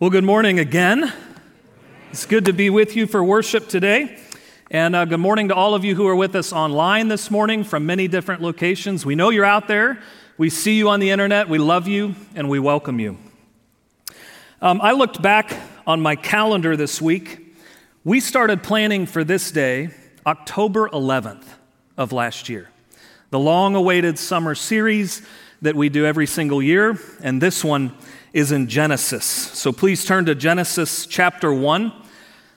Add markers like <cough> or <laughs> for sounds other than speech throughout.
Well, good morning again. It's good to be with you for worship today. And uh, good morning to all of you who are with us online this morning from many different locations. We know you're out there. We see you on the internet. We love you and we welcome you. Um, I looked back on my calendar this week we started planning for this day October 11th of last year, the long awaited summer series that we do every single year, and this one is in Genesis. So please turn to Genesis chapter 1.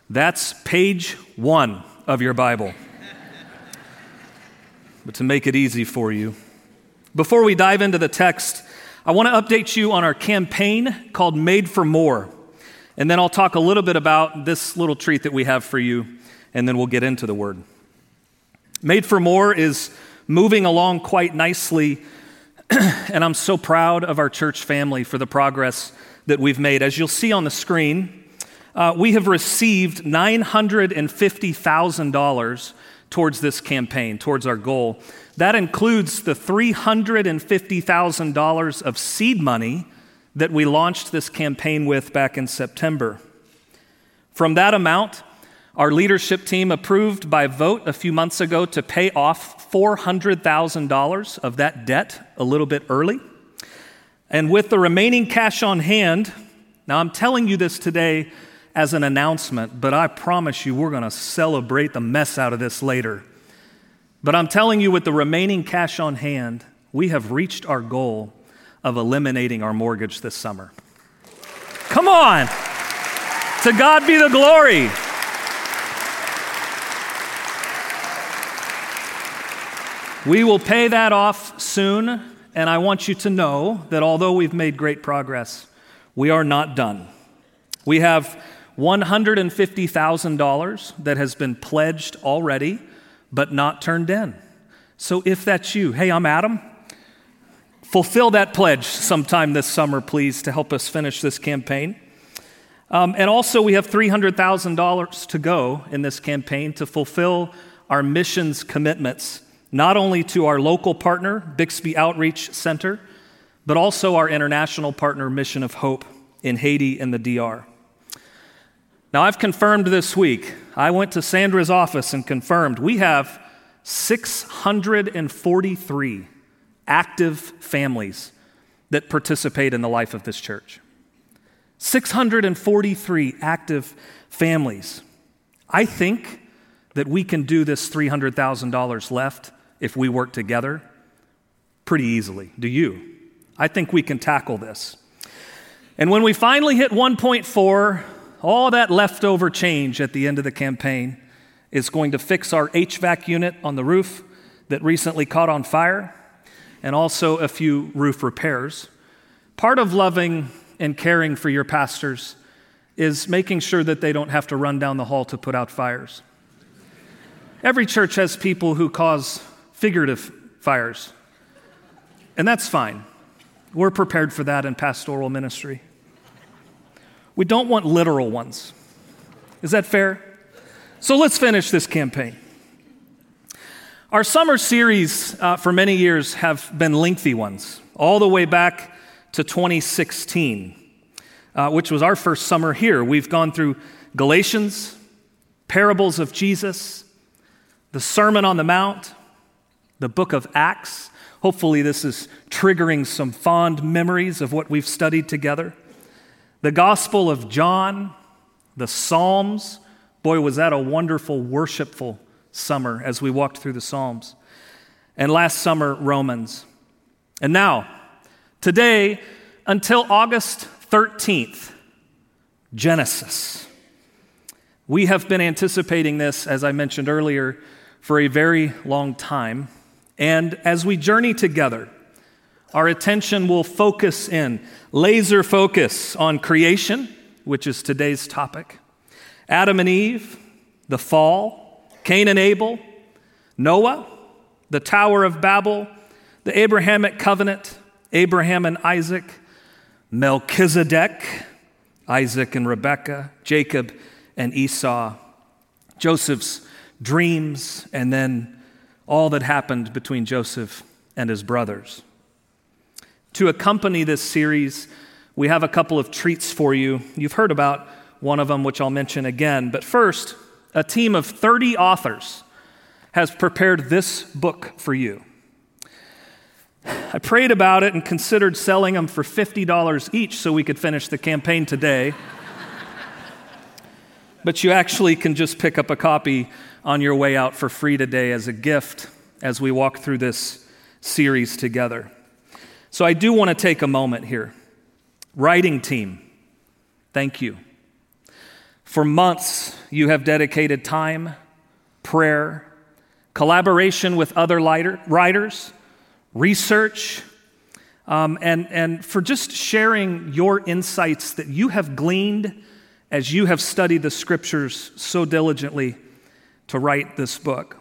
That's page 1 of your Bible. but to make it easy for you, before we dive into the text, I want to update you on our campaign called Made for More. And then I'll talk a little bit about this little treat that we have for you, and then we'll get into the word. Made for More is moving along quite nicely, <clears throat> and I'm so proud of our church family for the progress that we've made. As you'll see on the screen, uh, we have received $950,000 towards this campaign, towards our goal. That includes the $350,000 of seed money that we launched this campaign with back in September. From that amount, our leadership team approved by vote a few months ago to pay off $400,000 of that debt a little bit early. And with the remaining cash on hand, now I'm telling you this today as an announcement, but I promise you we're going to celebrate the mess out of this later. But I'm telling you, with the remaining cash on hand, we have reached our goal of eliminating our mortgage this summer. Come on! To God be the glory. We will pay that off soon, and I want you to know that although we've made great progress, we are not done. We have $150,000 that has been pledged already, but not turned in. So if that's you, hey, I'm Adam. Fulfill that pledge sometime this summer, please, to help us finish this campaign. Um, and also, we have $300,000 to go in this campaign to fulfill our missions commitments, not only to our local partner, Bixby Outreach Center, but also our international partner, Mission of Hope, in Haiti and the DR. Now, I've confirmed this week, I went to Sandra's office and confirmed we have 643 active families that participate in the life of this church. 643 active families. I think that we can do this $300,000 left if we work together pretty easily. Do you? I think we can tackle this. And when we finally hit 1.4, all that leftover change at the end of the campaign is going to fix our HVAC unit on the roof that recently caught on fire and also a few roof repairs. Part of loving and caring for your pastors is making sure that they don't have to run down the hall to put out fires. Every church has people who cause figurative fires, and that's fine. We're prepared for that in pastoral ministry. We don't want literal ones. Is that fair? So let's finish this campaign. Our summer series uh, for many years have been lengthy ones, all the way back to 2016, uh, which was our first summer here. We've gone through Galatians, parables of Jesus, the Sermon on the Mount, the book of Acts. Hopefully, this is triggering some fond memories of what we've studied together. The Gospel of John, the Psalms. Boy, was that a wonderful, worshipful summer as we walked through the Psalms. And last summer, Romans. And now, today, until August 13th, Genesis. We have been anticipating this, as I mentioned earlier, for a very long time. And as we journey together, our attention will focus in, laser focus on creation which is today's topic, Adam and Eve, the fall, Cain and Abel, Noah, the Tower of Babel, the Abrahamic covenant, Abraham and Isaac, Melchizedek, Isaac and Rebekah, Jacob and Esau, Joseph's dreams, and then all that happened between Joseph and his brothers. To accompany this series, we have a couple of treats for you. You've heard about one of them, which I'll mention again. But first, a team of 30 authors has prepared this book for you. I prayed about it and considered selling them for $50 each so we could finish the campaign today. <laughs> but you actually can just pick up a copy on your way out for free today as a gift as we walk through this series together. So I do want to take a moment here. Writing team, thank you. For months, you have dedicated time, prayer, collaboration with other writers, research, um, and, and for just sharing your insights that you have gleaned as you have studied the scriptures so diligently to write this book.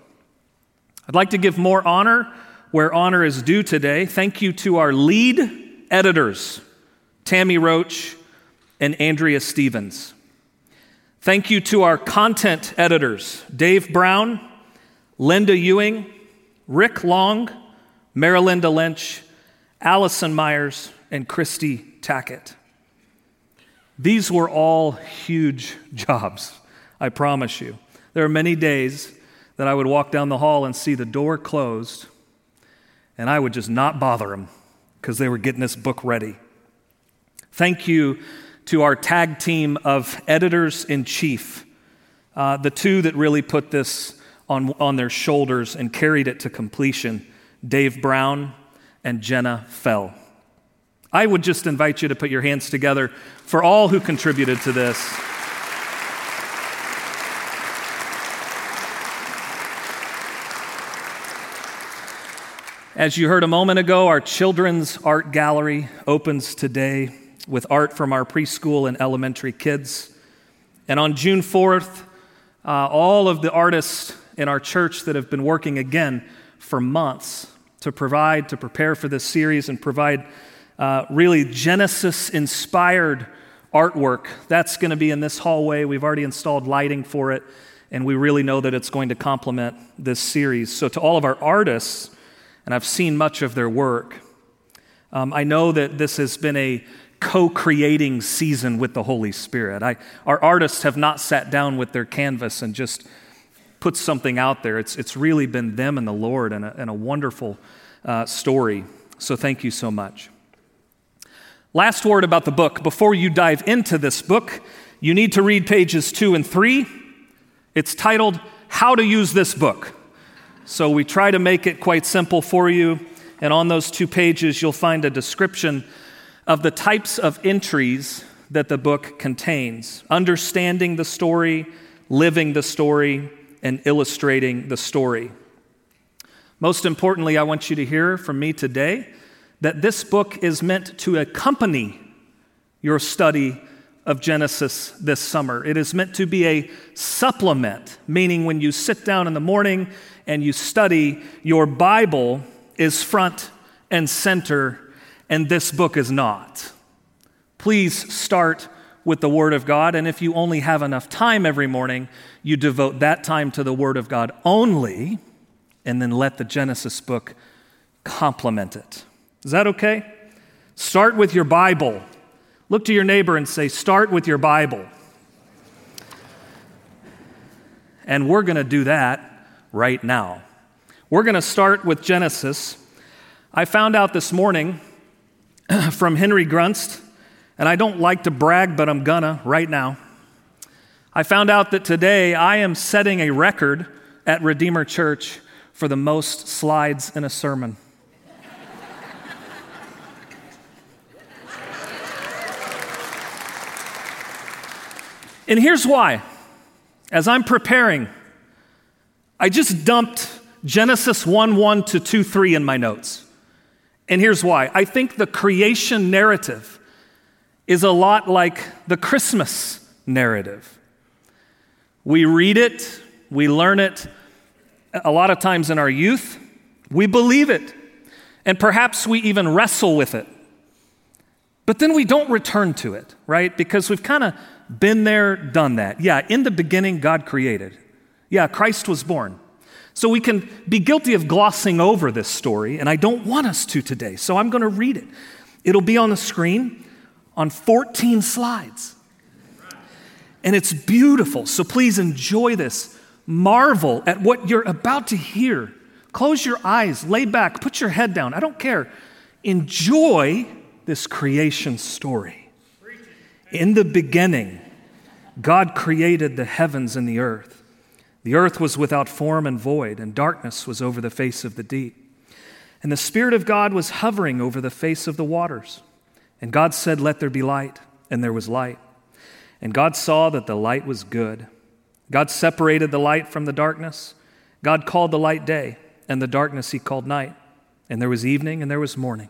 I'd like to give more honor where honor is due today. Thank you to our lead editors, Tammy Roach and Andrea Stevens. Thank you to our content editors, Dave Brown, Linda Ewing, Rick Long, Marilinda Lynch, Allison Myers, and Christy Tackett. These were all huge <laughs> jobs, I promise you. There are many days that I would walk down the hall and see the door closed, and I would just not bother them because they were getting this book ready. Thank you to our tag team of editors in chief, uh, the two that really put this on, on their shoulders and carried it to completion Dave Brown and Jenna Fell. I would just invite you to put your hands together for all who contributed to this. As you heard a moment ago, our children's art gallery opens today with art from our preschool and elementary kids. And on June 4th, uh, all of the artists in our church that have been working again for months to provide, to prepare for this series and provide uh, really Genesis inspired artwork. That's going to be in this hallway. We've already installed lighting for it, and we really know that it's going to complement this series. So, to all of our artists, and I've seen much of their work, um, I know that this has been a co creating season with the Holy Spirit. I, our artists have not sat down with their canvas and just put something out there. It's, it's really been them and the Lord and a, and a wonderful uh, story. So thank you so much. Last word about the book. Before you dive into this book, you need to read pages two and three. It's titled How to Use This Book. So we try to make it quite simple for you. And on those two pages, you'll find a description of the types of entries that the book contains understanding the story, living the story, and illustrating the story. Most importantly, I want you to hear from me today that this book is meant to accompany your study of Genesis this summer. It is meant to be a supplement, meaning when you sit down in the morning and you study, your Bible is front and center and this book is not. Please start with the Word of God, and if you only have enough time every morning, you devote that time to the Word of God only, and then let the Genesis book complement it. Is that okay? Start with your Bible. Look to your neighbor and say, Start with your Bible. And we're going to do that right now. We're going to start with Genesis. I found out this morning <clears throat> from Henry Grunst, and I don't like to brag, but I'm gonna right now. I found out that today I am setting a record at Redeemer Church for the most slides in a sermon. and here's why. As I'm preparing, I just dumped Genesis 1 1 to 2 3 in my notes. And here's why I think the creation narrative is a lot like the Christmas narrative. We read it, we learn it a lot of times in our youth, we believe it, and perhaps we even wrestle with it. But then we don't return to it, right? Because we've kind of been there, done that. Yeah, in the beginning, God created. Yeah, Christ was born. So we can be guilty of glossing over this story, and I don't want us to today. So I'm going to read it. It'll be on the screen on 14 slides. And it's beautiful. So please enjoy this. Marvel at what you're about to hear. Close your eyes, lay back, put your head down. I don't care. Enjoy this creation story. In the beginning, God created the heavens and the earth. The earth was without form and void, and darkness was over the face of the deep. And the Spirit of God was hovering over the face of the waters. And God said, Let there be light. And there was light. And God saw that the light was good. God separated the light from the darkness. God called the light day, and the darkness he called night. And there was evening and there was morning,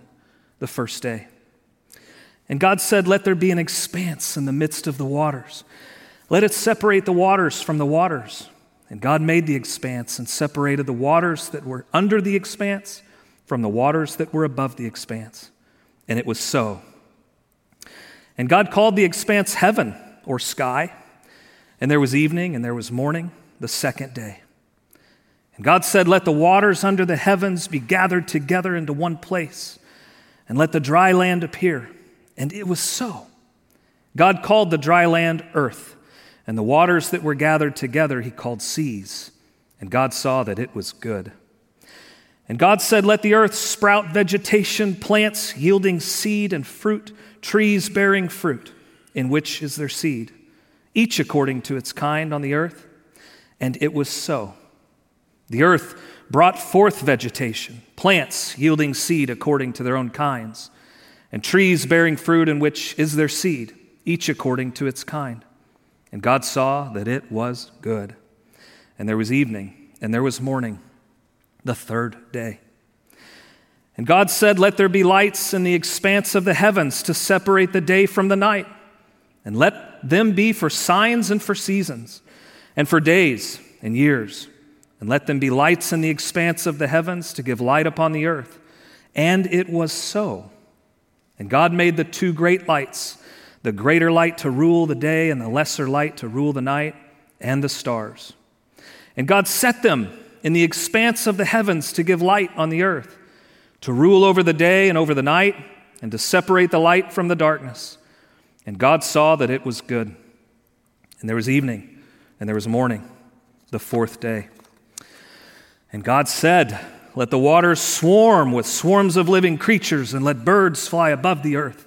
the first day. And God said, Let there be an expanse in the midst of the waters. Let it separate the waters from the waters. And God made the expanse and separated the waters that were under the expanse from the waters that were above the expanse. And it was so. And God called the expanse heaven or sky. And there was evening and there was morning, the second day. And God said, Let the waters under the heavens be gathered together into one place, and let the dry land appear. And it was so. God called the dry land earth, and the waters that were gathered together he called seas. And God saw that it was good. And God said, Let the earth sprout vegetation, plants yielding seed and fruit, trees bearing fruit, in which is their seed, each according to its kind on the earth. And it was so. The earth brought forth vegetation, plants yielding seed according to their own kinds and trees bearing fruit in which is their seed, each according to its kind. And God saw that it was good. And there was evening, and there was morning, the third day. And God said, Let there be lights in the expanse of the heavens to separate the day from the night, and let them be for signs and for seasons, and for days and years. And let them be lights in the expanse of the heavens to give light upon the earth. And it was so. And God made the two great lights the greater light to rule the day, and the lesser light to rule the night, and the stars. And God set them in the expanse of the heavens to give light on the earth, to rule over the day and over the night, and to separate the light from the darkness. And God saw that it was good. And there was evening, and there was morning, the fourth day. And God said, let the waters swarm with swarms of living creatures, and let birds fly above the earth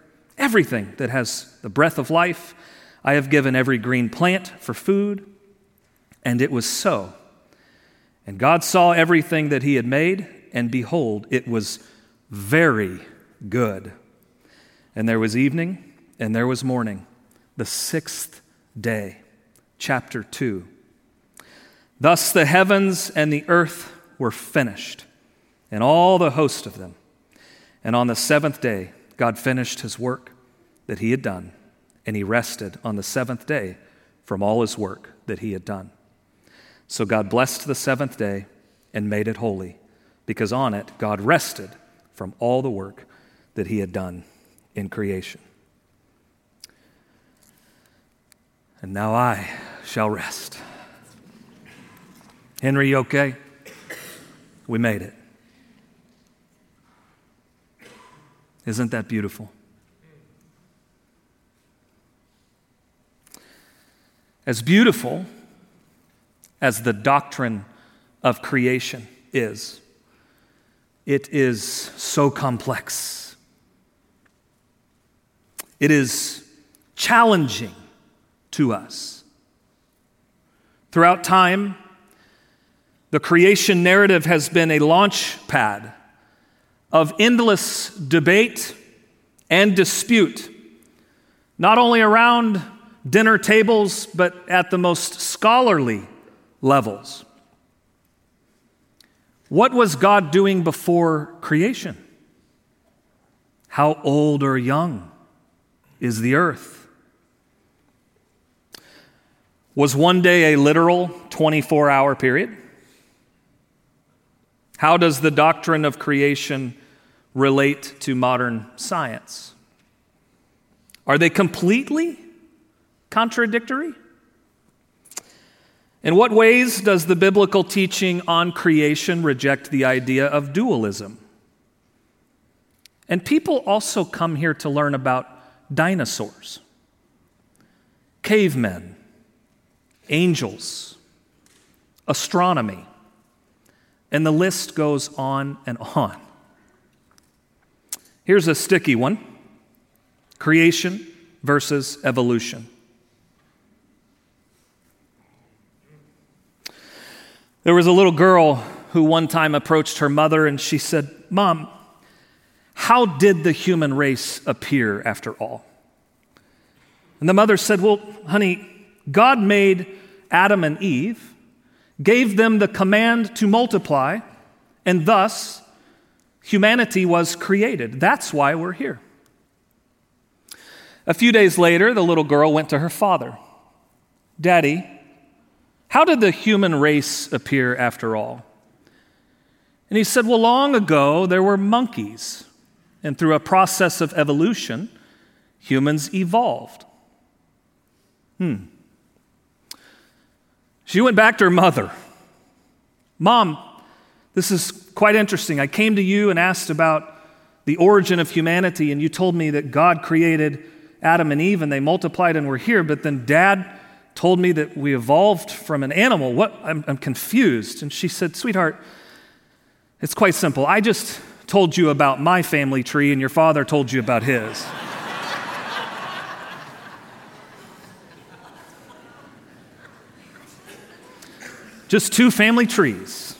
everything that has the breath of life, I have given every green plant for food. And it was so. And God saw everything that he had made, and behold, it was very good. And there was evening, and there was morning, the sixth day chapter 2. Thus the heavens and the earth were finished, and all the host of them. And on the seventh day, God finished his work that he had done, and he rested on the seventh day from all his work that he had done. So God blessed the seventh day and made it holy, because on it God rested from all the work that he had done in creation. And now I shall rest. Henry, you okay? We made it. Isn't that beautiful? As beautiful as the doctrine of creation is, it is so complex. It is challenging to us. Throughout time, the creation narrative has been a launch pad of endless debate and dispute, not only around dinner tables, but at the most scholarly levels. What was God doing before creation? How old or young is the earth? Was one day a literal 24 hour period? How does the doctrine of creation relate to modern science? Are they completely contradictory? In what ways does the biblical teaching on creation reject the idea of dualism? And people also come here to learn about dinosaurs, cavemen, angels, astronomy, and the list goes on and on. Here's a sticky one creation versus evolution. There was a little girl who one time approached her mother and she said, Mom, how did the human race appear after all? And the mother said, Well, honey, God made Adam and Eve, gave them the command to multiply, and thus humanity was created. That's why we're here. A few days later, the little girl went to her father Daddy, how did the human race appear after all? And he said, Well, long ago there were monkeys, and through a process of evolution, humans evolved. Hmm. She went back to her mother. Mom, this is quite interesting. I came to you and asked about the origin of humanity, and you told me that God created Adam and Eve and they multiplied and were here, but then dad told me that we evolved from an animal. What? I'm, I'm confused. And she said, Sweetheart, it's quite simple. I just told you about my family tree, and your father told you about his. <laughs> Just two family trees.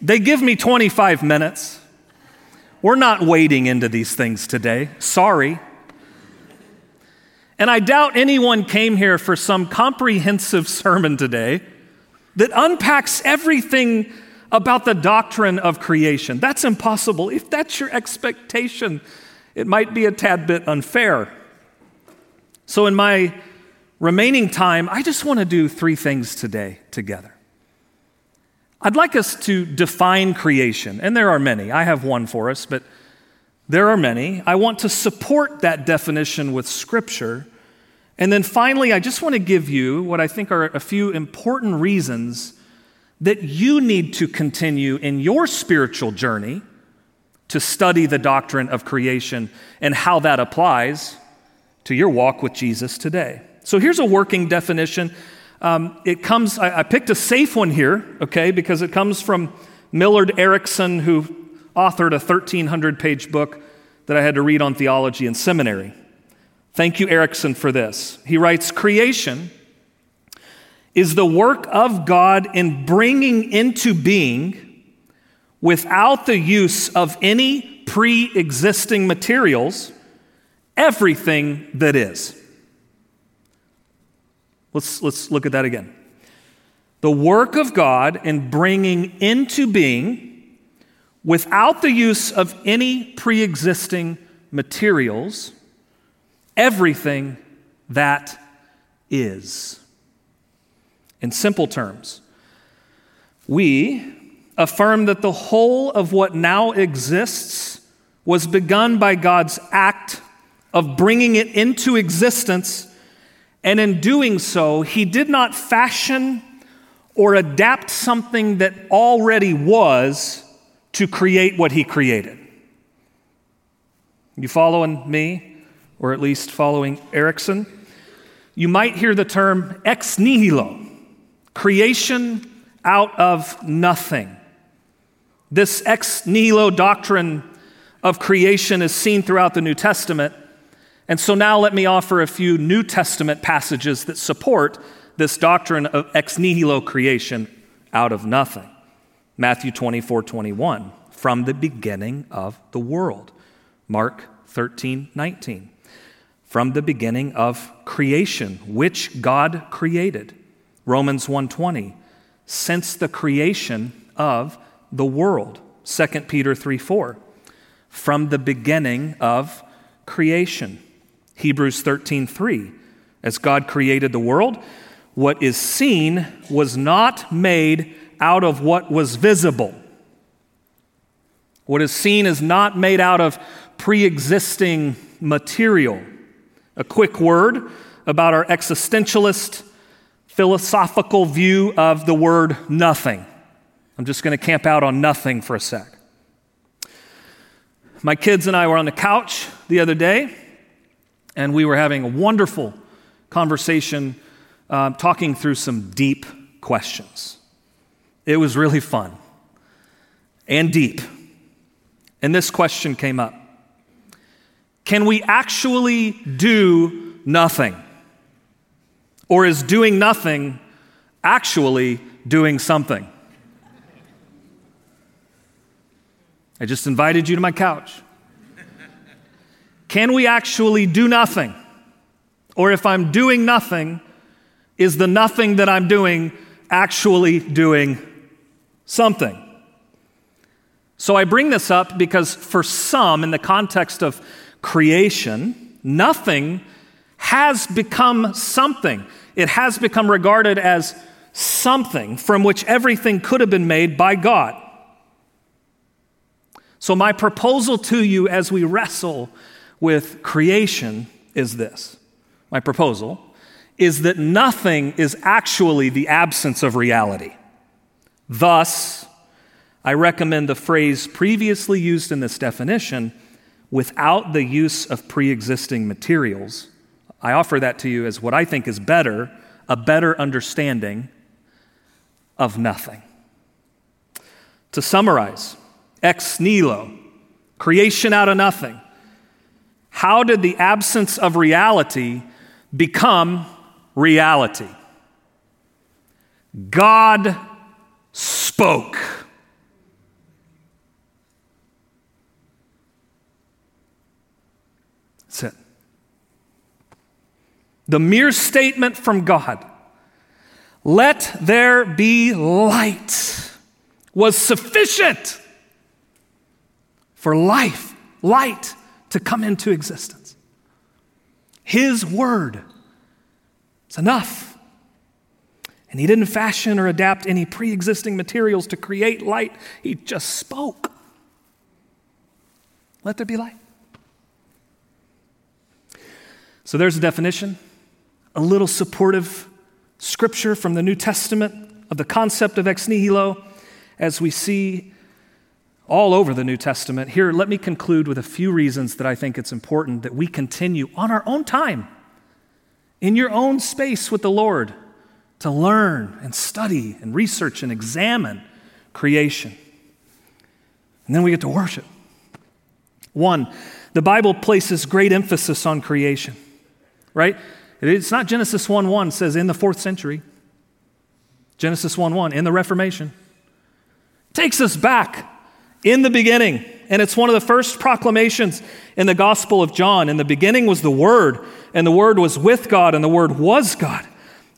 They give me 25 minutes. We're not wading into these things today. Sorry. And I doubt anyone came here for some comprehensive sermon today that unpacks everything about the doctrine of creation. That's impossible. If that's your expectation, it might be a tad bit unfair. So, in my remaining time, I just want to do three things today together. I'd like us to define creation, and there are many. I have one for us, but there are many. I want to support that definition with Scripture. And then finally, I just want to give you what I think are a few important reasons that you need to continue in your spiritual journey to study the doctrine of creation and how that applies to your walk with Jesus today. So here's a working definition. Um, it comes, I, I picked a safe one here, okay, because it comes from Millard Erickson, who authored a 1,300 page book that I had to read on theology in seminary. Thank you, Erickson, for this. He writes Creation is the work of God in bringing into being, without the use of any pre existing materials, everything that is. Let's, let's look at that again. The work of God in bringing into being, without the use of any pre existing materials, everything that is. In simple terms, we affirm that the whole of what now exists was begun by God's act of bringing it into existence, and in doing so, He did not fashion or adapt something that already was to create what He created. You following me, or at least following Erickson? You might hear the term ex nihilo creation out of nothing. This ex nihilo doctrine of creation is seen throughout the New Testament. And so now let me offer a few New Testament passages that support this doctrine of ex nihilo creation out of nothing. Matthew 24, 21, from the beginning of the world. Mark 13, 19, from the beginning of creation, which God created. Romans 1:20, since the creation of the world. 2 Peter 3, 4, from the beginning of creation. Hebrews 13:3, as God created the world, what is seen was not made out of what was visible. What is seen is not made out of pre existing material. A quick word about our existentialist philosophical view of the word nothing. I'm just going to camp out on nothing for a sec. My kids and I were on the couch the other day, and we were having a wonderful conversation uh, talking through some deep questions. It was really fun and deep. And this question came up Can we actually do nothing? Or is doing nothing actually doing something? I just invited you to my couch. Can we actually do nothing? Or if I'm doing nothing, is the nothing that I'm doing actually doing something? So I bring this up because for some, in the context of creation, nothing has become something. It has become regarded as something from which everything could have been made by God. So, my proposal to you as we wrestle with creation is this. My proposal is that nothing is actually the absence of reality. Thus, I recommend the phrase previously used in this definition without the use of pre existing materials I offer that to you as what I think is better, a better understanding of nothing. To summarize, ex nihilo, creation out of nothing. How did the absence of reality become reality? God spoke. That's it. The mere statement from God, let there be light, was sufficient for life, light to come into existence. His word is enough. And he didn't fashion or adapt any pre existing materials to create light, he just spoke. Let there be light. So there's a definition a little supportive scripture from the New Testament of the concept of ex nihilo as we see all over the New Testament. Here, let me conclude with a few reasons that I think it's important that we continue on our own time, in your own space with the Lord, to learn and study and research and examine creation. And then we get to worship. One, the Bible places great emphasis on creation, right? It's not Genesis 1 1 says in the fourth century. Genesis 1 1 in the Reformation. Takes us back in the beginning. And it's one of the first proclamations in the Gospel of John. In the beginning was the Word, and the Word was with God, and the Word was God.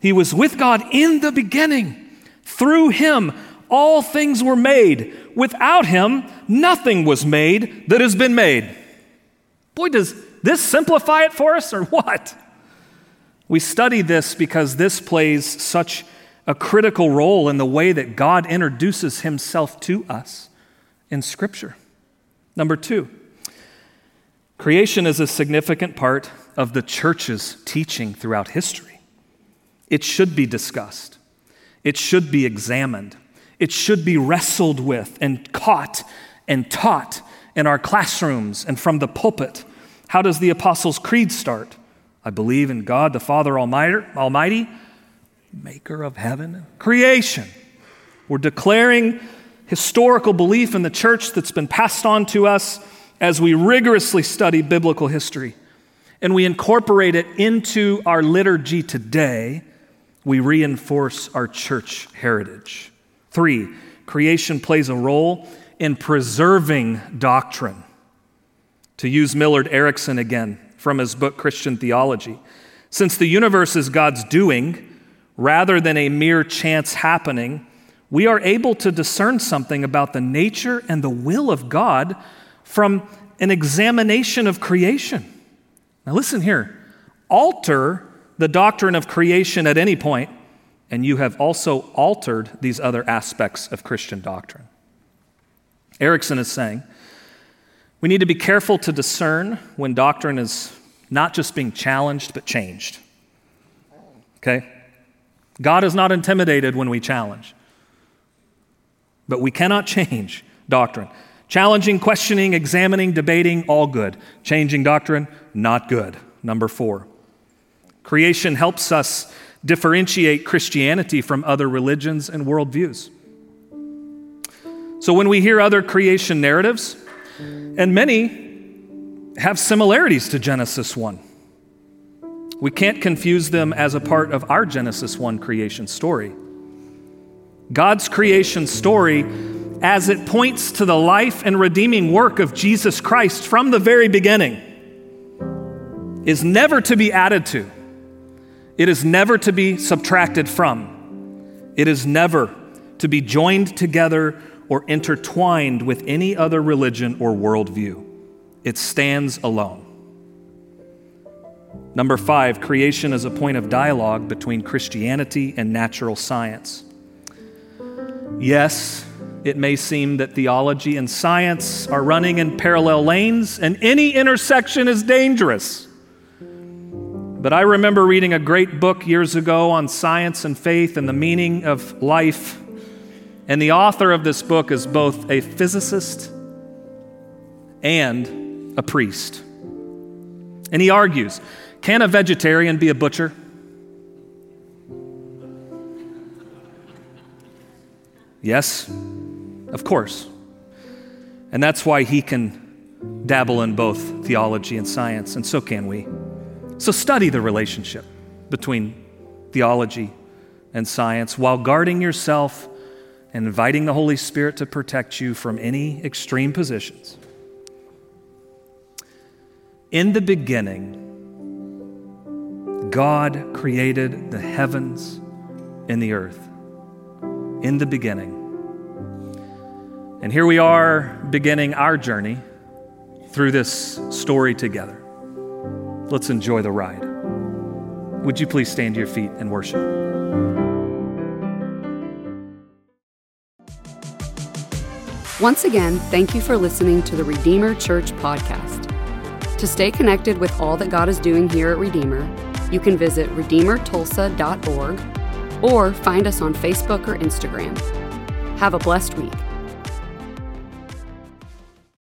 He was with God in the beginning. Through him, all things were made. Without him, nothing was made that has been made. Boy, does this simplify it for us or <laughs> what? We study this because this plays such a critical role in the way that God introduces himself to us in Scripture. Number two, creation is a significant part of the church's teaching throughout history. It should be discussed, it should be examined, it should be wrestled with and caught and taught in our classrooms and from the pulpit. How does the Apostles' Creed start? I believe in God the Father Almighty, maker of heaven and creation. We're declaring historical belief in the church that's been passed on to us as we rigorously study biblical history and we incorporate it into our liturgy today, we reinforce our church heritage. Three, creation plays a role in preserving doctrine. To use Millard Erickson again from his book Christian Theology, since the universe is God's doing rather than a mere chance happening, we are able to discern something about the nature and the will of God from an examination of creation. Now, listen here alter the doctrine of creation at any point, and you have also altered these other aspects of Christian doctrine. Erickson is saying we need to be careful to discern when doctrine is not just being challenged, but changed. Okay? God is not intimidated when we challenge. But we cannot change doctrine. Challenging, questioning, examining, debating, all good. Changing doctrine, not good. Number four. Creation helps us differentiate Christianity from other religions and worldviews. So when we hear other creation narratives, and many have similarities to Genesis 1, we can't confuse them as a part of our Genesis 1 creation story. God's creation story, as it points to the life and redeeming work of Jesus Christ from the very beginning, is never to be added to. It is never to be subtracted from. It is never to be joined together or intertwined with any other religion or worldview. It stands alone. Number five, creation is a point of dialogue between Christianity and natural science. Yes, it may seem that theology and science are running in parallel lanes, and any intersection is dangerous. But I remember reading a great book years ago on science and faith and the meaning of life. And the author of this book is both a physicist and a priest. And he argues can a vegetarian be a butcher? Yes, of course. And that's why he can dabble in both theology and science, and so can we. So study the relationship between theology and science while guarding yourself and inviting the Holy Spirit to protect you from any extreme positions. In the beginning, God created the heavens and the earth in the beginning. And here we are beginning our journey through this story together. Let's enjoy the ride. Would you please stand to your feet and worship? Once again, thank you for listening to the Redeemer Church podcast. To stay connected with all that God is doing here at Redeemer, you can visit redeemertulsa.org or find us on Facebook or Instagram. Have a blessed week.